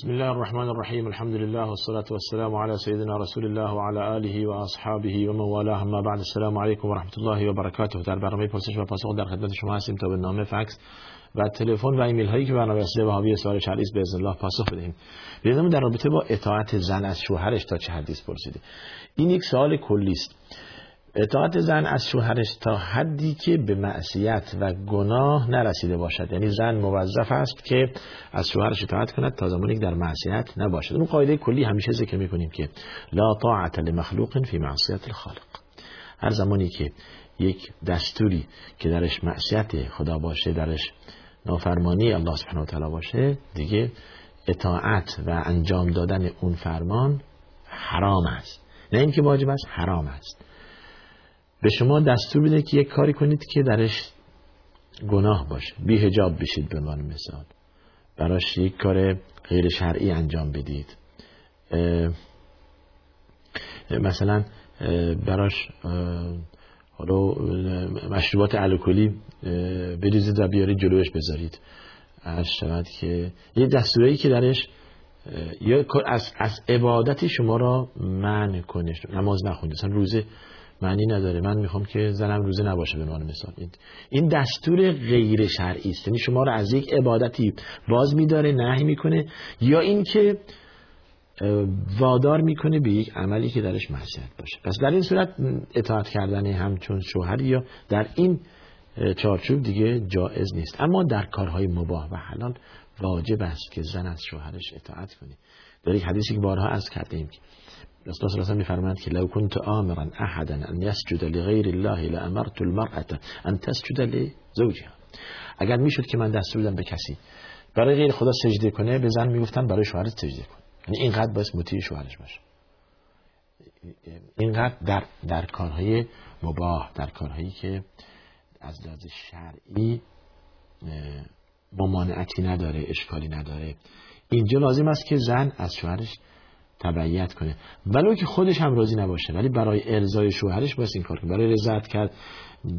بسم الله الرحمن الرحیم الحمد لله والصلاة والسلام على سيدنا رسول الله وعلى آله و اصحابه و من والاه اما بعد السلام علیکم و رحمت الله و برکاته در برنامه پرسش و پاسخ در خدمت شما هستیم تا به نامه فکس و تلفن و ایمیل هایی که برنامه رسیده به حاوی سوال شرعی به الله پاسخ بدهیم بیرون در رابطه با اطاعت زن از شوهرش تا چه حدیث پرسیده این یک سوال کلی است اطاعت زن از شوهرش تا حدی که به معصیت و گناه نرسیده باشد. یعنی زن موظف است که از شوهرش اطاعت کند تا زمانی که در معصیت نباشد. اون قاعده کلی همیشه ذکر می‌کنیم که لا طاعت لمخلوق فی معصیت الخالق. هر زمانی که یک دستوری که درش معصیت خدا باشه درش نافرمانی الله سبحانه و تعالی باشه دیگه اطاعت و انجام دادن اون فرمان حرام است. نه اینکه واجب است حرام است. به شما دستور میده که یک کاری کنید که درش گناه باشه. بی هجاب بشید به عنوان مثال. براش یک کار غیر شرعی انجام بدید. مثلا براش حالا مشروبات الکلی بریزید و بیارید جلوش بذارید. از شود که یه دستوری که درش یا از, از عبادتی شما را منع کنه. نماز نخونید. مثلا روزه معنی نداره. من می‌خوام که زنم روزه نباشه به عنوان مثال. این دستور غیر شرعی است. یعنی شما رو از یک عبادتی باز میداره نهی می‌کنه یا اینکه وادار می‌کنه به یک عملی که درش معصیت باشه. پس در این صورت اطاعت کردن همچون شوهر یا در این چارچوب دیگه جایز نیست. اما در کارهای مباه و حلال واجب است که زن از شوهرش اطاعت کنه. در یک حدیثی که بارها عرض کردیم رسول الله صلی الله که لو كنت آمرا احدا ان يسجد لغير الله لامرت المرأة ان تسجد لزوجها. اگر می‌شد که من دستور بدم به کسی برای غیر خدا سجده کنه به زن می‌گفتن برای شوهرت سجده کن. یعنی اینقدر باید مطیع شوهرش باشه. اینقدر در در کارهای مباح در کارهایی که از لحاظ شرعی ممانعتی نداره اشکالی نداره. اینجا لازم است که زن از شوهرش تبعیت کنه. ولو که خودش هم راضی نباشه. ولی برای ارضای شوهرش باید این کار کنه. برای رضایت کرد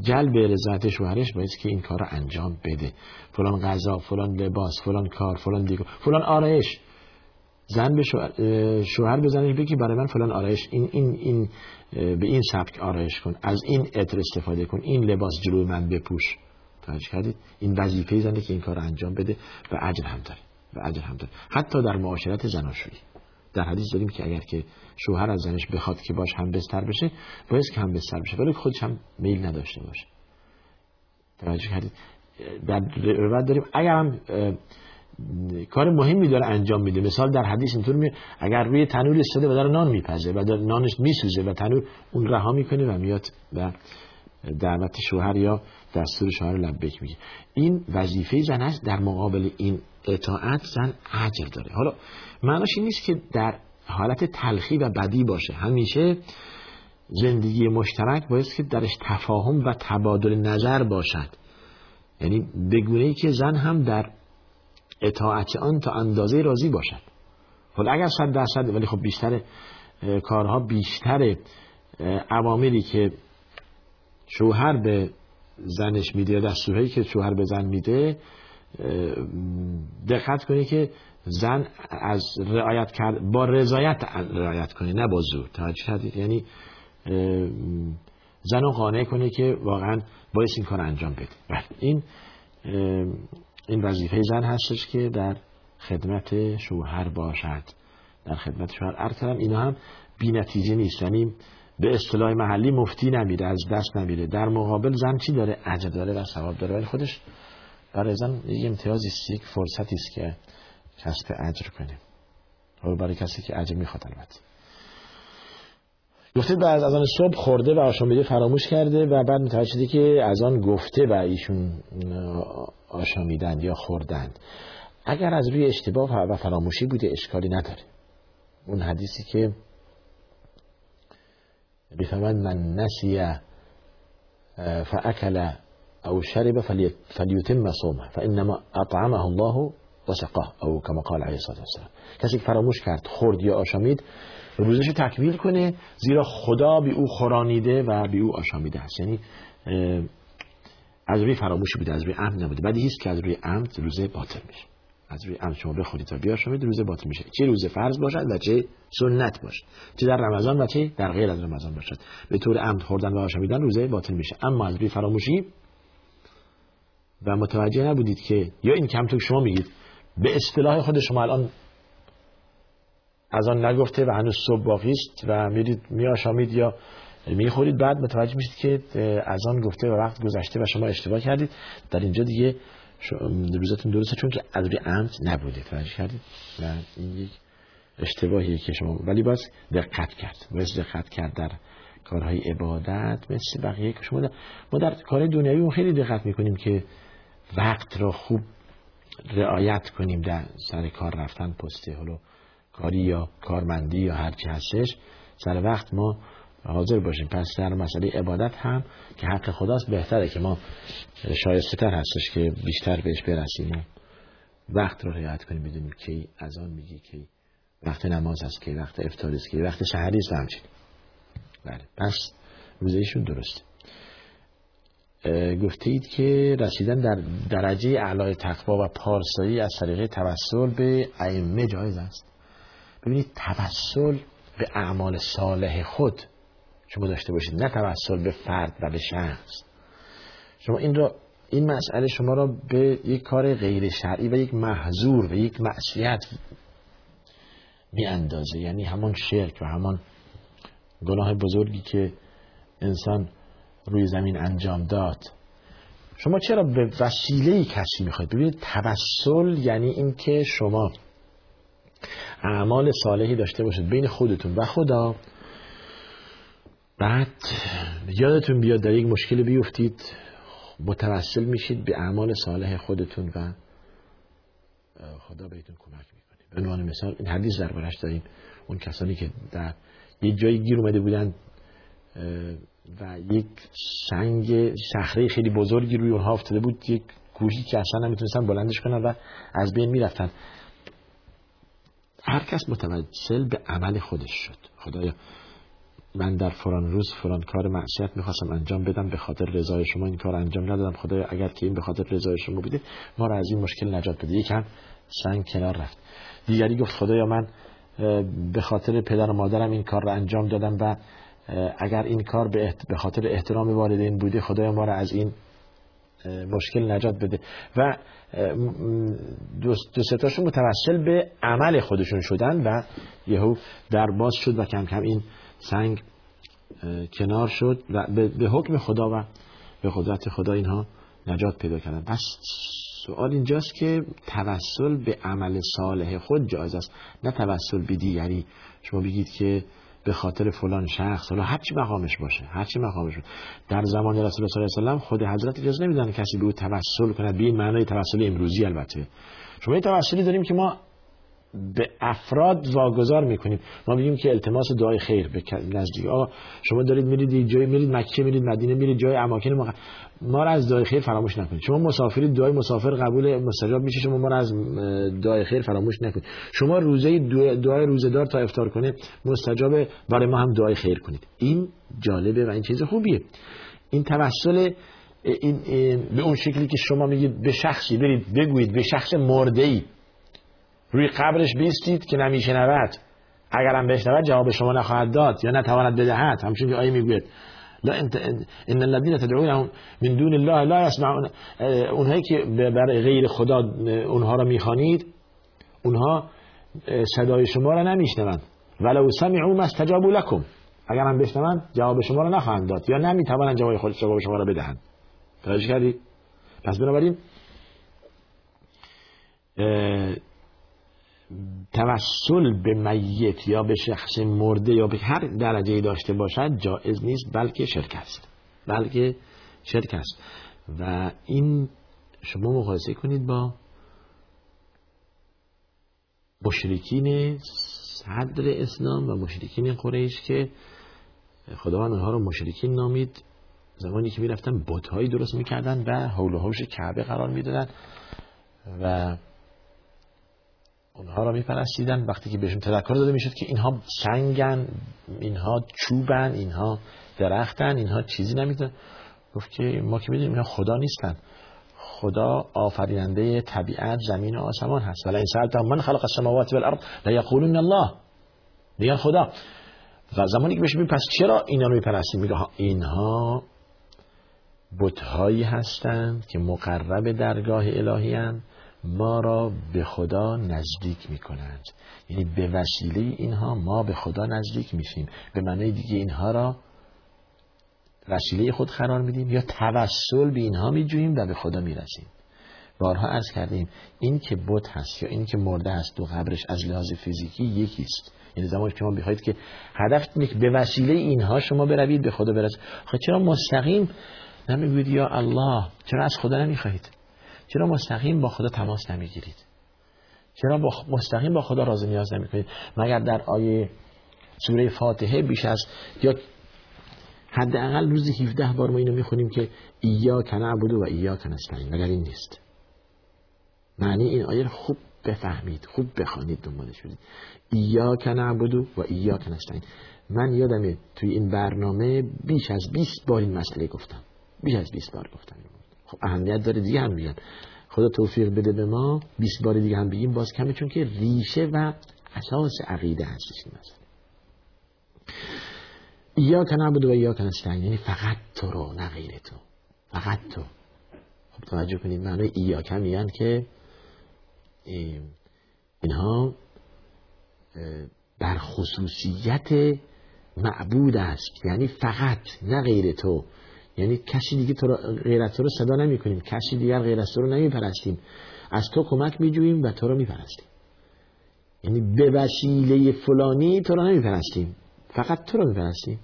جلب رضایت شوهرش باید که این کار رو انجام بده. فلان غذا فلان لباس فلان کار فلان دیگه فلان آرایش. زن به شوهر, شوهر بزنه بگی برای من فلان آرایش این این این به این سبک آرایش کن. از این عطر استفاده کن. این لباس جلوی من بپوش. توجه کردید؟ این وظیفه زنه که این کار انجام بده. و اجر هم داره. و اجر هم داره. حتی در معاشرت زناشویی. در حدیث داریم که اگر که شوهر از زنش بخواد که باش هم بستر بشه باید که هم بستر بشه ولی خودش هم میل نداشته باشه. توجه کردید؟ در روایت داریم اگر هم کار مهمی داره انجام میده مثال در حدیث اینطور می اگر روی تنور استاده و داره نان میپزه و داره نانش میسوزه و تنور اون رها می‌کنه و میاد و دعوت شوهر یا دستور شوهر لبک میگه. این وظیفه زن است در مقابل این اطاعت زن اجر داره. حالا معناش این نیست که در حالت تلخی و بدی باشه. همیشه زندگی مشترک باید که درش تفاهم و تبادل نظر باشد. یعنی بگونه ای که زن هم در اطاعت آن تا اندازه راضی باشد. حالا اگر صد درصد ولی خب بیشتر کارها بیشتر عواملی که شوهر به زنش میده یا دستورهایی که شوهر به زن میده دقت کنی که زن از رعایت کرد با رضایت رعایت کنه نه با زور. توجه یعنی زن رو قانع کنه که واقعا باید این کار انجام بده بله. این این وظیفه زن هستش که در خدمت شوهر باشد. در خدمت شوهر. ارترم اینا هم بی نتیجه نیست. یعنی به اصطلاح محلی مفتی نمیره از دست نمیره در مقابل زن چی داره؟ اجر داره و ثواب داره. ولی خودش برای یه امتیازی است یک فرصتی است که کسب اجر کنه و برای کسی که اجر می‌خواد البته. گفته بعد از آن صبح خورده و آشامیده فراموش کرده و بعد متوجه شده که از آن گفته و ایشون آشامیدن یا خوردند. اگر از روی اشتباه و فراموشی بوده اشکالی نداره. اون حدیثی که بفمن من نسی فأكل أو شرب فليتم صومه فإنما أطعمه الله وسقاه او كما قال علیه الصلاه والسلام. کسی فراموش کرد خورد یا آشامید روزش تکمیل کنه زیرا خدا به او خورانیده و به او آشامیده است. یعنی از روی فراموشی بوده از روی عمد نبوده. بعدی هست که از روی عمد روزه باطل میشه. از روی عمد شما بخورید و بیاشامید روزه باطل میشه. چه روزه فرض باشد و چه سنت باشد. چه در رمضان و چه در غیر از رمضان باشد. به طور عمد خوردن و آشامیدن روزه باطل میشه. اما از روی فراموشی و متوجه نبودید که یا این کم تو شما میگید به اصطلاح خود شما الان از آن نگفته و هنوز صبح باقی است و میرید میآشامید یا می‌خورید بعد متوجه میشید که از آن گفته و وقت گذشته و شما اشتباه کردید. در اینجا دیگه روزتون درسته چون که از روی عمد نبوده. توجه کردید؟ و این یک اشتباهیه که شما ولی باز دقت کرد. باز دقت کرد در کارهای عبادت. مثل بقیه که شما ما در کار دنیوی خیلی دقت می‌کنیم که وقت را خوب رعایت کنیم در سر کار رفتن پسته حالا کاری یا کارمندی یا هرچی هستش. سر وقت ما حاضر باشیم. پس در مسئله عبادت هم که حق خداست بهتره که ما شایسته تر هستش که بیشتر بهش برسیم و وقت رو رعایت کنیم. بدونیم کی از آن میگی کی وقت نماز است کی وقت افطار است کی وقت سحری است همچین بله پس روزهشون درست گفته اید که رسیدن در درجه اعلای تقوا و پارسایی از طریق توسل به ائمه جایز است. ببینید توسل به اعمال صالح خود شما داشته باشید نه توسل به فرد و به شخص. شما این را این مسئله شما را به یک کار غیر شرعی و یک محضور و یک معصیت می اندازه یعنی همان شرک و همان گناه بزرگی که انسان روی زمین انجام داد. شما چرا به وسیله کسی می‌خواید؟ ببینید توسل یعنی اینکه شما اعمال صالحی داشته باشید بین خودتون. و خدا بعد یادتون بیاد در یک مشکل بیفتید متوسل میشید به اعمال صالح خودتون و خدا بهتون کمک می‌کنه. به عنوان مثال این حدیث دربارش داریم. اون کسانی که در یک جایی گیر اومده بودن و یک سنگ صخره خیلی بزرگی روی اونها افتاده بود. یک کوهی که اصلا نمی‌تونستن بلندش کنن و از بین می‌رفتن. هر کس متوسل به عمل خودش شد. خدایا من در فلان روز فلان کار معصیت می‌خواستم انجام بدم به خاطر رضای شما این کار انجام ندادم. خدایا اگر که این به خاطر رضای شما بوده ما را از این مشکل نجات بده. یکم سنگ کنار رفت. دیگری گفت خدایا من به خاطر پدر و مادرم این کار را انجام دادم و اگر این کار به خاطر احترام والدین بوده خدایا ما را از این مشکل نجات بده. و دو, ستاشون متوسل به عمل خودشون شدن و یهو در باز شد و کم کم این سنگ کنار شد و به حکم خدا و به قدرت خدا اینها نجات پیدا کردن. پس سوال اینجاست که توسل به عمل صالح خود جایز است. نه توسل به دیگری شما بگید که به خاطر فلان شخص حالا هر چی مقامش باشه هر چی مقامش باشه. در زمان رسول الله صلی الله علیه و خود حضرت اجازه نمیدن کسی به او توسل کنه به این معنای توسل امروزی البته. شما این توسلی داریم که ما به افراد واگذار می‌کنیم ما میگیم که التماس دعای خیر به نزدیک. آقا شما دارید میرید جای میرید مکه میرید مدینه میرید جای اماکن ما ما را از دعای خیر فراموش نکنید. شما مسافرید دعای مسافر قبول مستجاب میشه شما ما را از دعای خیر فراموش نکنید. شما روزه دعای روزدار تا افطار کنه مستجاب برای ما هم دعای خیر کنید. این جالبه و این چیز خوبیه. این توسل این, به اون شکلی که شما میگید به شخصی برید بگویید به شخص مرده ای. روی قبرش بیستید که نمیشنود. اگرم بشنود جواب شما نخواهد داد یا نتواند بدهد. همچون که آیه می‌گوید لا انت ان الذين تدعونهم من دون الله لا يسمعون اونهایی که برای غیر خدا اونها را می‌خوانید اونها صدای شما را نمیشنوند. ولو سمعوا ما استجابوا لكم. اگر هم بشنوند جواب شما را نخواهند داد یا نمی‌توانند جواب خود جواب شما را بدهند. توجه کردید پس بنابراین توسل به میت یا به شخص مرده یا به هر درجه داشته باشد جائز نیست بلکه شرک است. بلکه شرک است. و این شما مقایسه کنید با مشرکین صدر اسلام و مشرکین قریش که خداوند اونها رو مشرکین نامید. زمانی که می‌رفتن بتهایی درست می‌کردن و حول و حوش کعبه قرار می‌دادن و اونها را میپرستیدن. وقتی که بهشون تذکر داده می‌شد که اینها سنگن اینها چوبن اینها درختن اینها چیزی نمیدن گفت که ما که می‌دونیم اینها خدا نیستن. خدا آفریننده طبیعت زمین و آسمان هست. ولی این سألتهم من خلق السماوات والارض لیقولون الله. میگن خدا. و زمانی که بهش پس چرا اینا رو میپرستیم؟ میگه اینها بتهایی هستند که مقرب درگاه الهی هستند. ما را به خدا نزدیک می کنند یعنی به وسیله اینها ما به خدا نزدیک میشیم. به معنی دیگه اینها را وسیله خود قرار میدیم یا توسل به اینها میجوییم و به خدا می‌رسیم. بارها عرض کردیم این که بت هست یا این که مرده است دو قبرش از لحاظ فیزیکی یکیست یعنی زمانی که شما بخواید که هدف اینه به وسیله اینها شما بروید به خدا برسید. خب چرا مستقیم نمی‌گوید یا الله؟ چرا از خدا نمی‌خواهید؟ چرا مستقیم با خدا تماس نمی‌گیرید؟ چرا با مستقیم با خدا راز نیاز نمی‌کنید؟ مگر در آیه سوره فاتحه بیش از یا حداقل روزی 17 بار ما اینو می‌خونیم که ایا نعبد و ایا نستعین مگر این نیست؟ معنی این آیه خوب بفهمید خوب بخوانید دنبالش بدید ایا نعبد و ایا نستعین من یادمه توی این برنامه بیش از 20 بار این مسئله گفتم. بیش از 20 بار گفتم. خب اهمیت داره دیگه هم بیان خدا توفیق بده به ما 20 بار دیگه هم بگیم باز کمه چون که ریشه و اساس عقیده هستش این مسئله. یا نبود و یا نستعین یعنی فقط تو رو نه غیر تو. فقط تو. خب توجه کنید معنی ایا که میگن که اینها بر خصوصیت معبود است. یعنی فقط نه غیر تو. یعنی کسی دیگه تو رو غیر تو رو صدا نمی کنیم کسی دیگر غیر از تو رو نمی پرستیم از تو کمک می جوییم و تو رو می پرستیم یعنی به وسیله فلانی تو رو نمی پرستیم فقط تو رو می پرستیم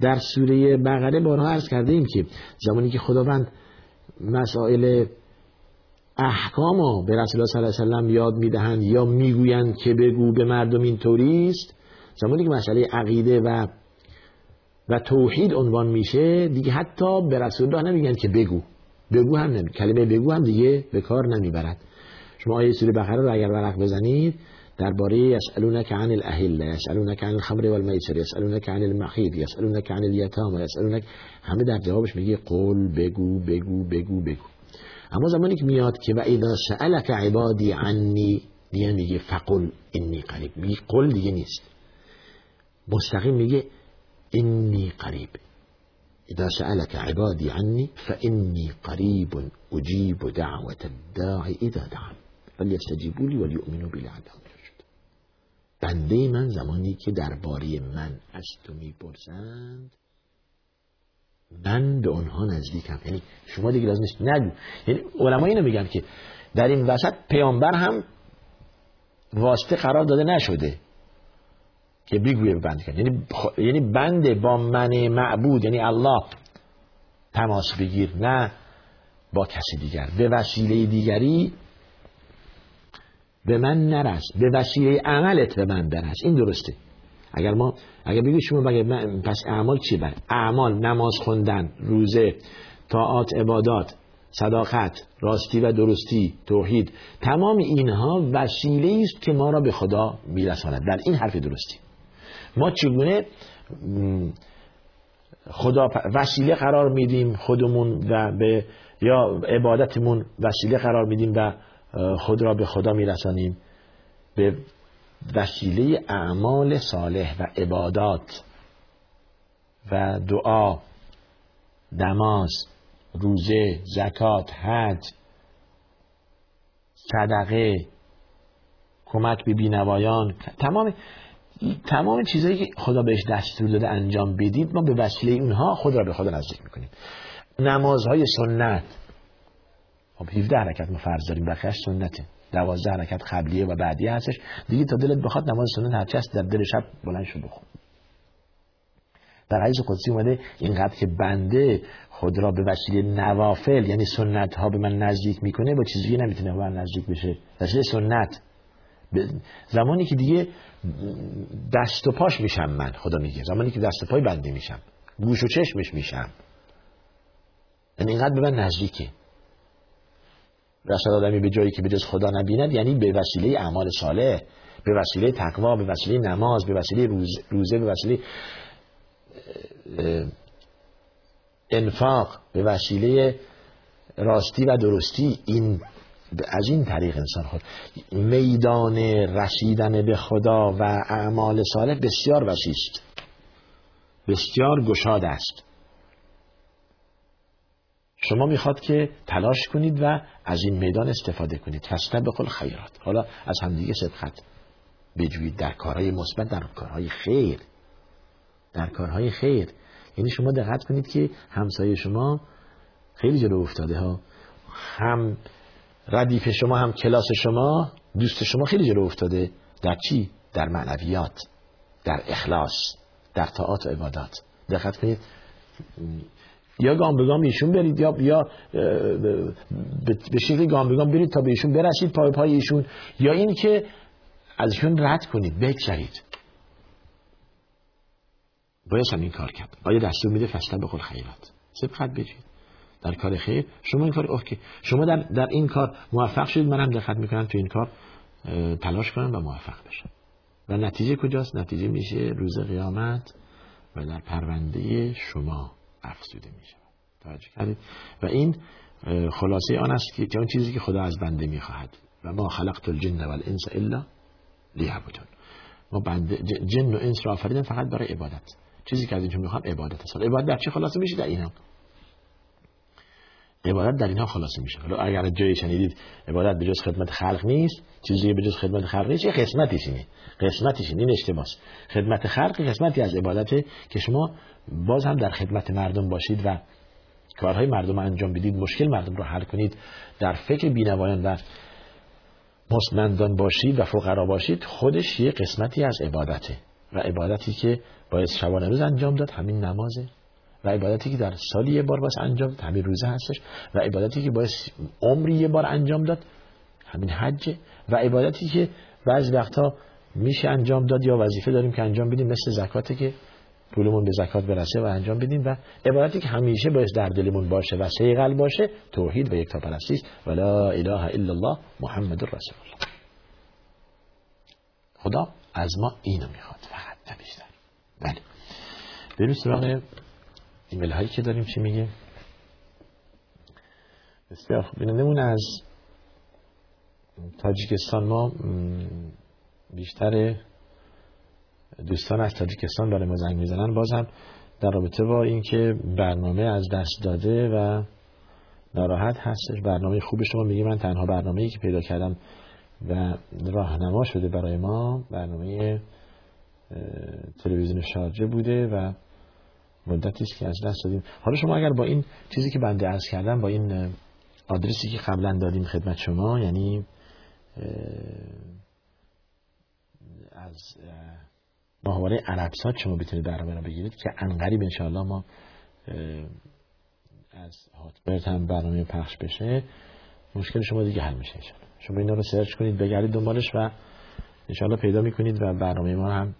در سوره بقره بارها عرض کرده ایم که زمانی که خداوند مسائل احکام به رسول الله صلی الله علیه وسلم یاد می‌دهند یا می‌گویند که بگو به مردم این است زمانی که مسئله عقیده و و توحید عنوان میشه دیگه حتی به رسول الله نمیگن که بگو. بگو هم نمی کلمه بگو هم دیگه به کار نمی‌برد. شما آیه سوره بقره رو اگر ورق بزنید درباره یسالونک عن الاهله یسالونک عن الخمر والمیسر یسالونک عن المحیض یسالونک عن الیتام یسالونک همه در جوابش میگه قول بگو بگو بگو بگو. اما زمانی که میاد که و اذا سالک عبادی عنی دیگه میگه فقل انی قریب. میگه قل دیگه نیست. مستقیم میگه إني قريب. إذا سألك عبادي عني فإني قريب أجيب دعوة الداعي إذا دعان. فليستجيبوا لي وليؤمنوا بي لعلهم بنده من زمانی که درباره من از تو می‌پرسند من به آنها نزدیکم. یعنی شما دیگه لازم نیست نگو. یعنی علما اینو میگن که در این وسط پیامبر هم واسطه قرار داده نشده. که بگویه به بنده یعنی, یعنی بنده با من معبود یعنی الله تماس بگیر نه با کسی دیگر. به وسیله دیگری به من نرس به وسیله عملت به من برس این درسته. اگر ما اگر بگید شما من پس اعمال چی بر اعمال نماز خوندن روزه طاعات عبادات صداقت راستی و درستی توحید. تمام اینها وسیله است که ما را به خدا میرساند. در این حرف درستی. ما چگونه خدا وسیله قرار میدیم خودمون و به یا عبادتمون وسیله قرار میدیم و خود را به خدا میرسانیم. به وسیله اعمال صالح و عبادات و دعا نماز روزه زکات حج صدقه کمک به بینوایان تمام تمام چیزهایی که خدا بهش دستور داده انجام بدید ما به وسیله اونها خود را به خدا نزدیک می‌کنیم. نمازهای سنت. خب 17 حرکت ما فرض داریم بقیهش سنته. 12 حرکت قبلیه و بعدیه هستش. دیگه تا دلت بخواد نماز سنت هرچی هست در دل شب بلند شو بخون. در حدیث قدسی اومده اینقدر که بنده خود را به وسیله نوافل یعنی سنت ها به من نزدیک می‌کنه با چیزی نمی‌تونه به من نزدیک بشه. وسیله سنت. زمانی که دیگه دست و پاش میشم من خدا میگه. زمانی که دست و پای بنده میشم. گوش و چشمش میشم. یعنی اینقدر به من نزدیکه. رسال آدمی به جایی که به جز خدا نبیند یعنی به وسیله اعمال صالح به وسیله تقوا به وسیله نماز به وسیله روزه به وسیله انفاق به وسیله راستی و درستی. این از این طریق انسان خود. میدان رسیدن به خدا و اعمال صالح بسیار وسیع است. بسیار گشاد است. شما می‌خواد که تلاش کنید و از این میدان استفاده کنید. بقول خیرات حالا از همدیگه سبخت بجوید در کارهای مثبت در کارهای خیر. در کارهای خیر. یعنی شما دقت کنید که همسایه شما خیلی جلو افتاده ها. هم ردیف شما هم کلاس شما دوست شما خیلی جلو افتاده. در چی؟ در معنویات در اخلاص در طاعات و عبادات. دقت کنید. یا گام به گام ایشون برید یا یا به شکل گام به گام برید تا به ایشون برسید پای پای ایشون. یا این که از ایشون رد کنید بگذرید. باید هم این کار کرد. آیا دستور میده فسته بخور خیرات؟ سبقت بجید در کار خیر. شما این کار اوکی. شما در, در این کار موفق شدید. منم دقت می‌کنم تو این کار تلاش کنم و موفق بشم. و نتیجه کجاست؟ نتیجه میشه روز قیامت و در پرونده شما افزوده میشه. توجه کردید؟ و این خلاصه آن است که اون چیزی که خدا از بنده می‌خواهد. و ما خلقت الجن والانس الا لیعبدون. ما بنده جن و انس را آفریدن فقط برای عبادت. چیزی که از اینجا می‌خوام عبادت است. عبادت در چی خلاصه میشه؟ در اینا عبادت در اینها خلاصه میشه. حالا اگر جایی شنیدید عبادت به جز خدمت خلق نیست چیزی به جز خدمت خلق نیست یه قسمتیش اینه قسمتیش این اشتباس. خدمت خلق قسمتی از عبادته که شما باز هم در خدمت مردم باشید و کارهای مردم انجام بدید مشکل مردم رو حل کنید در فکر بینوایان و مستمندان باشید و فقرا باشید خودش یه قسمتی از عبادته. و عبادتی که باید شبانه روز انجام داد همین نمازه. و عبادتی که در سالی یه بار باید انجام داد همین روزه هستش و عبادتی که باید عمری یه بار انجام داد همین حجه. و عبادتی که بعضی وقتا میشه انجام داد یا وظیفه داریم که انجام بدیم مثل زکاته که پولمون به زکات برسه و انجام بدیم و عبادتی که همیشه باید در دلمون باشه و سیغل باشه توحید و یک تا پرستی و لا اله الا الله محمد رسول الله. خدا از ما اینو می‌خواد فقط نه بله. بریم سراغ ایمیل هایی که داریم چی میگه بسیار خوب. بینندمون از تاجیکستان ما بیشتر دوستان از تاجیکستان برای ما زنگ می‌زنن. بازم در رابطه با اینکه برنامه از دست داده و ناراحت هستش برنامه خوب شما میگه من تنها برنامه ای که پیدا کردم و راهنما شده برای ما برنامه تلویزیون شارجه بوده و مدتی است که از دست دادیم. حالا شما اگر با این چیزی که بنده عرض کردم با این آدرسی که قبلا دادیم خدمت شما یعنی از ماهواره عربسات شما بتونید برنامه بگیرید که انقریب انشاءالله ما از هاتبرت هم برنامه پخش بشه. مشکل شما دیگه حل میشه شما اینا رو سرچ کنید بگردید دنبالش و انشاءالله پیدا می‌کنید و برنامه ما هم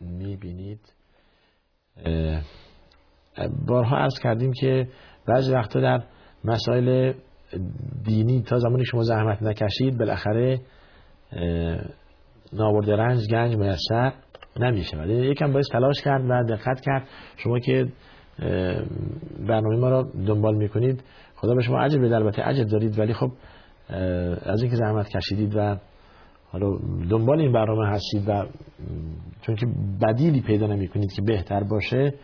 می‌بینید. بارها عرض کردیم که بعضی وقتا در مسائل دینی تا زمانی شما زحمت نکشید بالاخره نابرد رنج گنج میسر نمیشه. ولی یکم باید تلاش کرد و دقت کرد. شما که برنامه ما را دنبال می‌کنید خدا به شما عجب بده البته عجب دارید. ولی خب از اینکه زحمت کشیدید و حالا دنبال این برنامه هستید و چون که بدیلی پیدا نمی کنید که بهتر باشه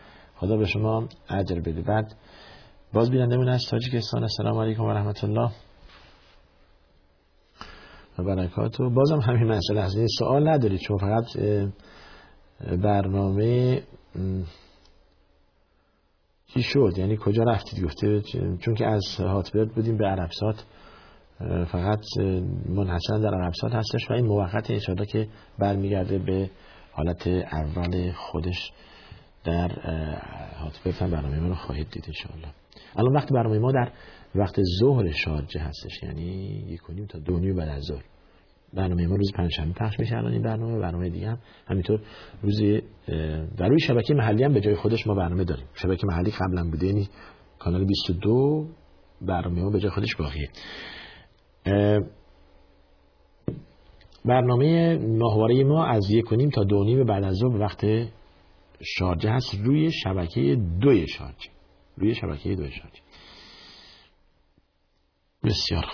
خدا به شما اجر بده. بعد باز من از تاجیکستان. السلام علیکم و رحمت الله و برکاتو بازم همین مسئله هست سوال ندارید چون فقط برنامه چی شد؟ یعنی کجا رفتید؟ گفته چون که از هاتبرد بودیم به عربسات فقط منحصرا در عربسات هستش و این موقت انشاءالله که برمیگرده به حالت اول خودش. در حاطفه هم برنامه ما رو خواهید دید انشاءالله. الان وقت برنامه ما در وقت ظهر شارجه هستش یعنی یک کنیم تا دو بعد از ظهر. برنامه ما روز پنجشنبه پخش میشه الان این برنامه برنامه دیگه هم همینطور روز در روی شبکه محلی هم به جای خودش ما برنامه داریم. شبکه محلی قبلا بوده یعنی کانال 22 برنامه ما به جای خودش باقیه. برنامه ماهواره ما از یک کنیم تا دو نیم بعد از ظهر وقت شارجه هست روی شبکه دوی شارجه. روی شبکه دوی شارجه. بسیار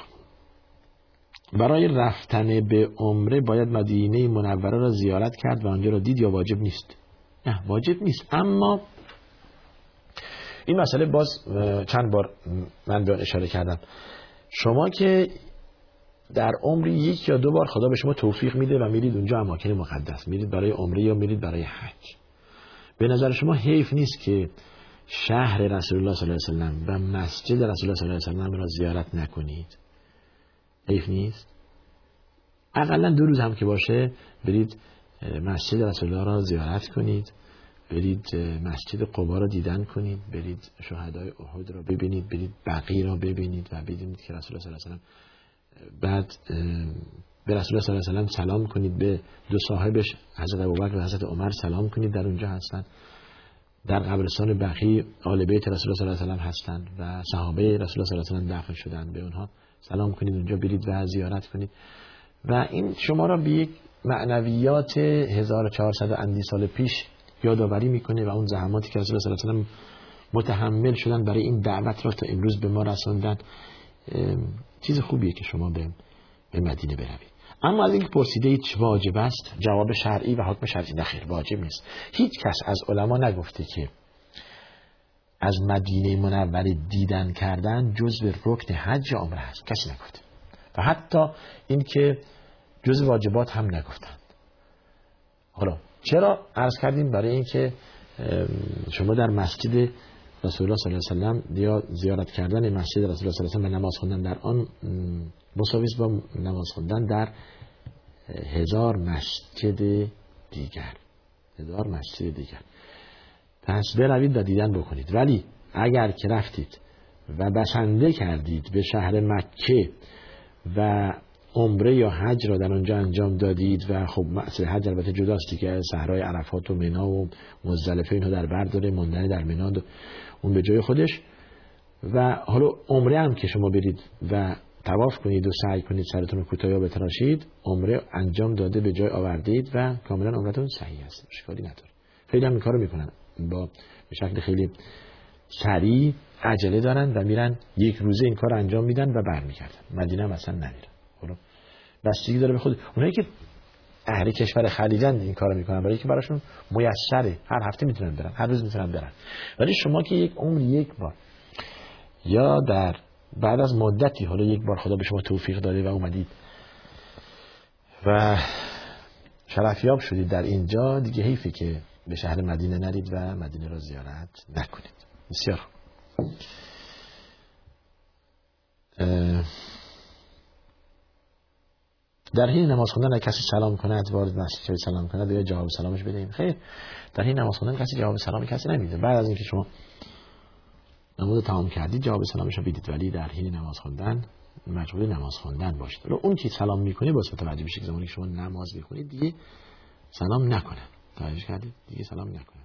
برای رفتن به عمره باید مدینه منوره را زیارت کرد و آنجا را دید یا واجب نیست؟ نه واجب نیست. اما این مسئله باز چند بار من به اشاره کردم. شما که در عمری یک یا دو بار خدا به شما توفیق میده و میرید اونجا اماکن مقدس میرید برای عمره یا میرید برای حج. به نظر شما حیف نیست که شهر رسول الله صلی الله علیه وسلم و مسجد رسول الله صلی الله علیه وسلم را زیارت نکنید؟ حیف نیست؟ اقلا دو روز هم که باشه برید مسجد رسول الله را زیارت کنید برید مسجد قبا را دیدن کنید برید شهدای احد را ببینید برید بقی را ببینید و بدونید که رسول الله صلی الله علیه وسلم بعد به رسول الله صلی الله علیه وسلم سلام کنید به دو صاحبش حضرت ابوبکر و حضرت عمر سلام کنید در اونجا هستند در قبرستان بقی آل بیت رسول الله صلی الله علیه و هستند و صحابه رسول الله صلی الله علیه و دفن شدند به اونها. سلام کنید اونجا برید و زیارت کنید. و این شما را به یک معنویات 1400 اندی سال پیش یادآوری می‌کنه و اون زحماتی که رسول الله صلی الله علیه و متحمل شدن برای این دعوت را تا امروز به ما رساندن چیز خوبیه که شما به به مدینه بروید. اما از اینکه پرسیده چه واجب است جواب شرعی و حکم شرعی نخیر واجب نیست. هیچ کس از علما نگفته که از مدینه منور دیدن کردن جزء رکن حج عمره است. کسی نگفته. و حتی اینکه جزء واجبات هم نگفتند. حالا چرا عرض کردیم برای اینکه شما در مسجد رسول الله صلی الله علیه و سلم یا زیارت کردن مسجد رسول الله صلی الله علیه و سلم نماز خوندن در آن مساویس با نماز خوندن در هزار مسجد دیگر هزار مسجد دیگر پس بروید و دیدن بکنید ولی اگر که رفتید و بسنده کردید به شهر مکه و عمره یا حج را در آنجا انجام دادید و خب مسئله حج البته جداست که صحرای عرفات و منا و مزدلفه اینها در بر داره موندن در منا اون به جای خودش. و حالا عمره هم که شما برید و تواف کنید و سعی کنید سرتون رو کوتاه بتراشید عمره انجام داده به جای آوردید و کاملا عمرتون صحیح است. اشکالی نداره. خیلی هم این کارو می‌کنن. با به شکل خیلی سریع عجله دارن و میرن یک روزه این کار انجام میدن و برمیگردن. مدینه هم اصلا نمیرن خب بستگی داره به خود اونایی که اهل کشور خلیجن این کارو می‌کنن. برای که براشون میسره هر هفته می‌تونن برن. هر روز می‌تونن برن. ولی شما که یک عمر یک بار یا در بعد از مدتی حالا یک بار خدا به شما توفیق داده و اومدید و شرفیاب شدید در اینجا دیگه حیفه که به شهر مدینه نرید و مدینه را زیارت نکنید. بسیار در حین نماز خوندن کسی سلام کند وارد مسجد سلام کند یا جواب سلامش بدهیم. خیر. در حین نماز خوندن کسی جواب سلام کسی نمیده. بعد از اینکه شما نماز تمام کردید جواب سلامش رو بدید. ولی در حین نماز خوندن مجبور نماز خوندن باشید. ولی اون که سلام می‌کنه باز متوجه بشه که زمانی شما نماز می‌خونید دیگه سلام نکنه. توجه کردید؟ دیگه سلام نکنه.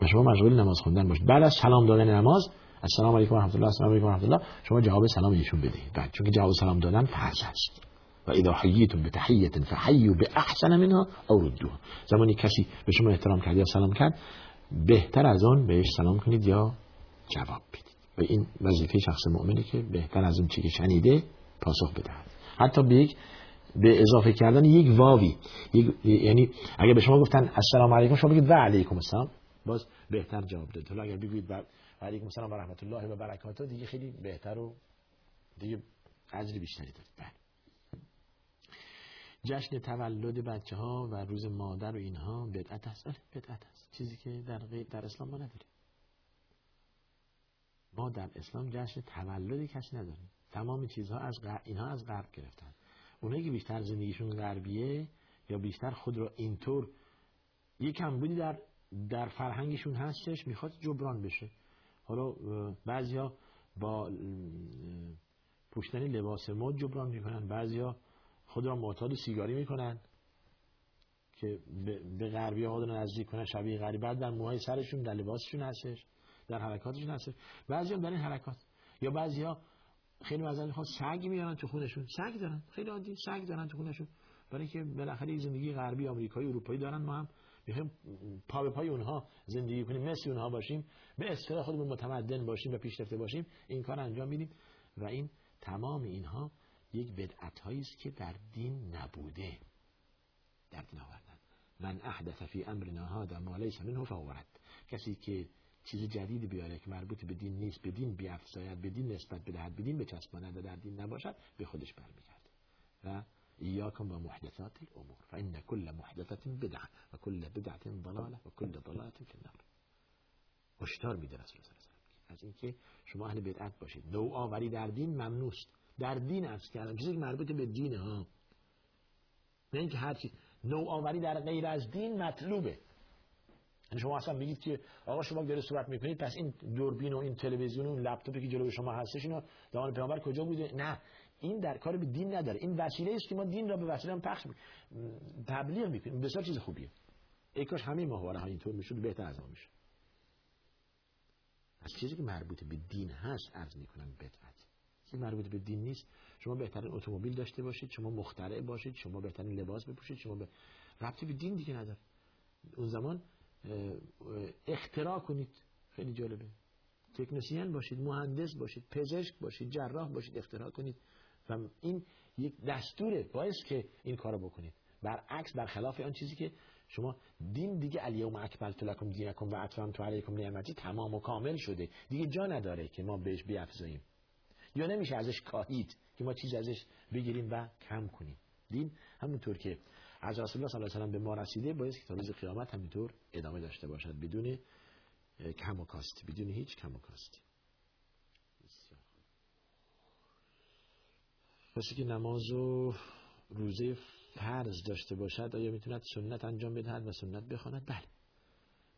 و شما مشغول نماز خوندن باشید. بعد از سلام دادن نماز السلام علیکم و رحمت الله السلام علیکم و رحمت الله شما جواب سلام ایشون بدهید. بعد چون جواب سلام دادن فرض است. و اذا حییتم بتحیه فحیوا باحسن منها او ردوها زمانی کسی به شما احترام کرد یا سلام کرد بهتر از آن بهش سلام کنید یا جواب بدید. و این وظیفه شخص مؤمنه که بهتر از اون چی که شنیده پاسخ بدهد. حتی به یک به اضافه کردن یک واوی. یک یعنی اگه به شما گفتن السلام علیکم شما بگید و علیکم السلام باز بهتر جواب داد حالا اگر بگید و علیکم السلام و رحمت الله و برکاته دیگه خیلی بهتر و دیگه اجر بیشتری دارید. بله. جشن تولد بچه ها و روز مادر و اینها بدعت است. بله بدعت است. چیزی که در در اسلام ما نداریم. ما در اسلام جشن تولد کسی نداریم. تمام چیزها از غرب اینها از غرب گرفتن. اونایی که بیشتر زندگیشون غربیه یا بیشتر خود را اینطور یکم بودی در در فرهنگشون هستش می‌خواد جبران بشه. حالا بعضیا با پوشتن لباس مد جبران می‌کنن. بعضیا خود را معتاد سیگاری می‌کنن که به غربی ها رو نزدیک کنن شبیه غریب بعد در موهای سرشون در لباسشون هستش در حرکاتشون هستش. بعضی هم در این حرکات. یا بعضی ها خیلی مثلا می‌خواد سگ میارن تو خونشون. سگ دارن. خیلی عادی. سگ دارن تو خونشون. برای اینکه بالاخره زندگی غربی آمریکایی اروپایی دارن. ما هم می‌خوایم پا به پای اونها زندگی کنیم. مثل اونها باشیم. به اصطلاح خودمون متمدن باشیم و پیشرفته باشیم. این کار انجام میدیم. و این تمام اینها یک بدعت است که در دین نبوده. در دین آوردن. من احدث فی امرنا هذا ما لیس منه فهو کسی که چیز جدیدی بیاره که مربوط به دین نیست به دین بیافزاید به دین نسبت بدهد به دین بچسباند و در دین نباشد به خودش برمیگرده. و ایاکم با محدثات الامور. فان كل محدثه بدعه و كل بدعه ضلاله و كل ضلاله فی النار. هشدار میده رسول الله از اینکه شما اهل بدعت باشید. نوآوری در دین ممنوست. در دین از کردم. چیزی که مربوط به دین ها. نه اینکه هر چی نوآوری در غیر از دین مطلوبه. یعنی شما اصلا میگید که آقا شما داره صحبت می‌کنید پس این دوربین و این تلویزیون و این لپتاپی که جلوی شما هستش اینا دهان پیامبر کجا بوده؟ نه. این در کار به دین نداره. این وسیله است که ما دین را به وسیله هم پخش تبلیغ می‌کنیم. بسیار چیز خوبیه. ای کاش همه ماهواره ها اینطور می‌شد بهتر از ما میشه از چیزی که مربوط به دین هست عرض می‌کنم بدعت. که مربوط به دین نیست. شما بهترین اتومبیل داشته باشید شما مخترع باشید شما بهترین لباس بپوشید شما به ربطی به دین دیگه نداره. اون زمان اختراع کنید. خیلی جالبه. تکنسین باشید مهندس باشید پزشک باشید جراح باشید اختراع کنید. و این یک دستوره باعث که این کارو بکنید. برعکس برخلاف آن چیزی که شما دین دیگه الیوم اکملت لکم دینکم و اتممت علیکم نعمتی تمام و کامل شده. دیگه جا نداره که ما بهش بیافزاییم. یا نمیشه ازش کاهید که ما چیز ازش بگیریم و کم کنیم. دین همونطور که از رسول الله صلی الله علیه و به ما رسیده باید که تا روز قیامت همینطور ادامه داشته باشد. بدون کم و کاستی بدون هیچ کم و کاستی کسی که نماز و روزه فرض داشته باشد آیا می‌توند سنت انجام بدهد و سنت بخواند؟ بله.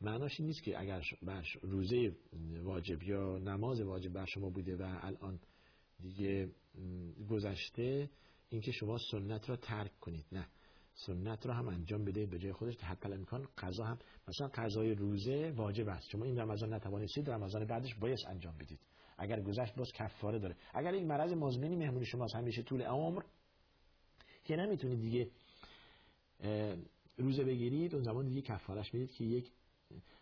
معناش این نیست که اگر بر روزه واجب یا نماز واجب بر شما بوده و الان دیگه گذشته اینکه شما سنت را ترک کنید. نه. سنت را هم انجام بده به جای خودش. حتی امکان قضا هم. مثلا قضای روزه واجب است. شما این رمضان نتوانستید رمضان بعدش باید انجام بدید. اگر گذشت باز کفاره داره. اگر این مرض مزمنی مهمونی شماست همیشه طول عمر که نمی‌تونید دیگه روزه بگیرید اون زمان دیگه کفارش می‌دید که یک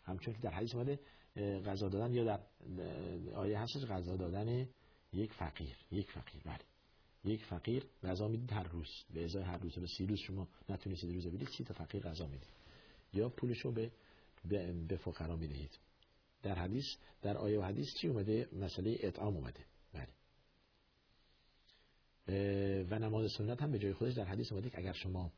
همچون که در حدیث اومده غذا دادن یا در آیه هستش غذا دادن یک فقیر یک فقیر بله. یک فقیر غذا می‌دید هر روز. به ازای هر روز سی روز شما نتونستید روزه بدید سی تا فقیر غذا می‌دید یا پولشو به به, به فقرا می‌دهید. در حدیث در آیه و حدیث چی اومده؟ مسئله اطعام اومده. بله. و نماز سنت هم به جای خودش در حدیث اومده که اگر شما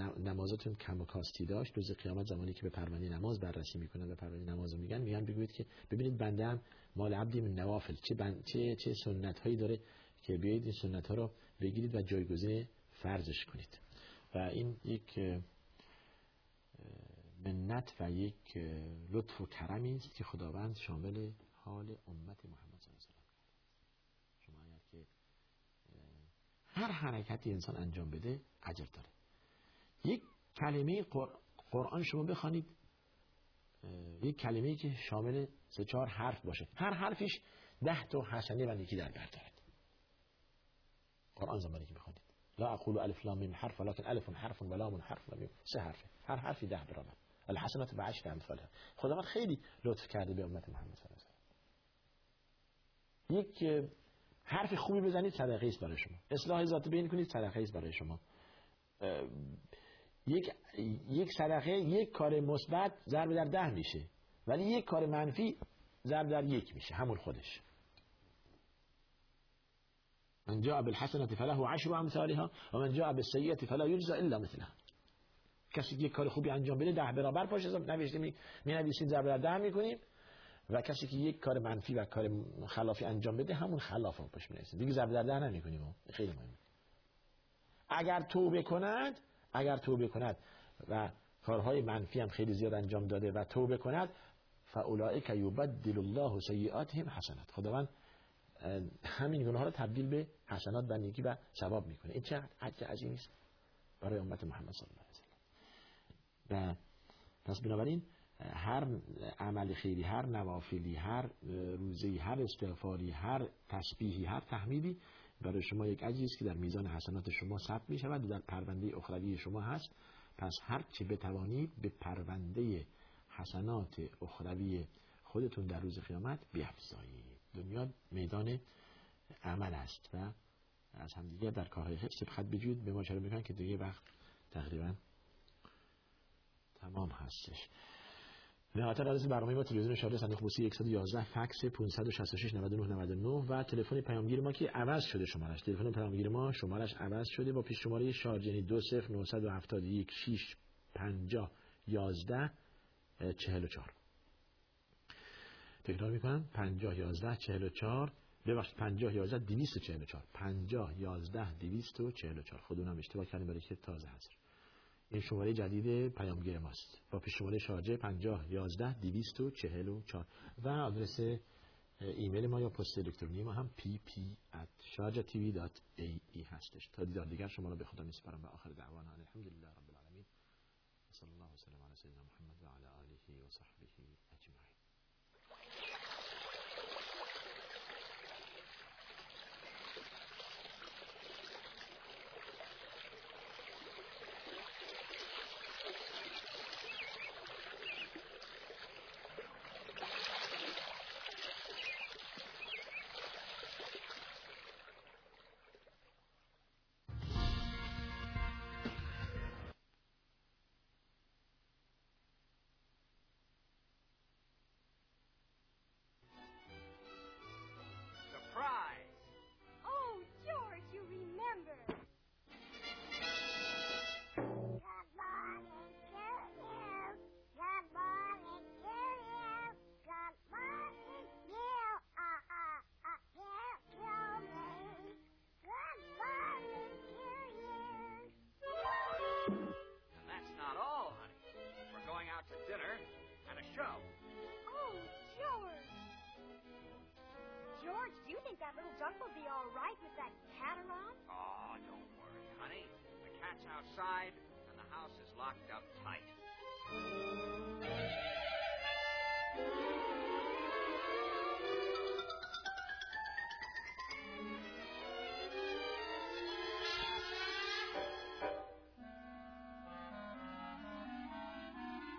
نمازتون کم و کاستی داشت. روز قیامت زمانی که به پرونده نماز بررسی می‌کنن و پرونده نماز میگن میگن بگوید که ببینید بنده هم مال عبدی من نوافل. چه, چه, چه سنت هایی داره که بیایید این سنت ها رو بگیرید و جایگزین فرضش کنید. و این یک منت و یک لطف و کرمی است که خداوند شامل حال امت محمد صلی الله علیه و شما اگر که هر حرکتی انسان انجام بده اجر داره. یک کلمه قرآن شما بخوانید. یک کلمه که شامل سه چهار حرف باشه. هر حرفش ده تا حسنه و نیکی در بردارد. قرآن زمانی که بخوانید لا أقول ألف لام ميم حرف ولكن ألف حرف ولام حرف وميم. سه حرفه. هر حرفی ده برابر. الحسنات بعشر أمثالها. خداوند خیلی لطف کرده به امت محمد صلی الله علیه یک حرف خوبی بزنید صدقه است برای شما. اصلاح ذات بین کنید صدقه است برای شما. یک یک صدقه یک کار مثبت ضرب در ده میشه. ولی یک کار منفی ضرب در یک میشه. همون خودش. من جاء بالحسنة فله عشر امثالها و من جاء بالسیئة فلا یجزا الا مثلها. کسی که یک کار خوبی انجام بده ده برابر پاش حساب نوشته می ضرب در ده می‌کنیم. و کسی که یک کار منفی و کار خلافی انجام بده همون خلاف رو پاش می‌رسه دیگه ضرب در ده نمی‌کنیم. خیلی مهمه اگر توبه کند اگر توبه کند و کارهای منفی هم خیلی زیاد انجام داده و توبه کند فاولئک یبدل الله سیئاتهم حسنات. خداوند همین گناه رو تبدیل به حسنات و نیکی و ثواب می‌کنه. این چه حد عظیمی است برای امت محمد صلی الله علیه و پس بنابراین هر عمل خیری هر نوافلی هر روزی هر استغفاری هر تسبیحی هر تحمیدی برای شما یک اجری است که در میزان حسنات شما ثبت می شود و در پرونده اخروی شما هست. پس هر چی بتوانید به پرونده حسنات اخروی خودتون در روز قیامت بیافزایید دنیا میدان عمل است و از همدیگه در کارهای خیلی سبخت بجود. به ما اشاره می‌کنن که دیگه وقت تقریبا تمام هستش. نهایت آدرس برنامه ما تلویزیون شارژ صندوق پستی 111 فکس 566 99 99 و تلفن پیامگیر ما که عوض شده شمارش. تلفن پیامگیر ما شمارش عوض شده با پیش شماره شارژ یعنی 20971 6 50 11 44 تکرار می‌کنم. 50 11 44 ببخشید 50 11 244 50 11 244 خودونم اشتباه کردیم برای که تازه هست این شماره جدید پیامگیر ماست. با پیش شماره شارژه 50 11 244 و آدرس ایمیل ما یا پست الکترونی ما هم pp@sharjatv.ae هستش. تا دیدار دیگر شما رو به خدا میسپارم و آخر دعوانا الحمدلله رب outside, and the house is locked up tight.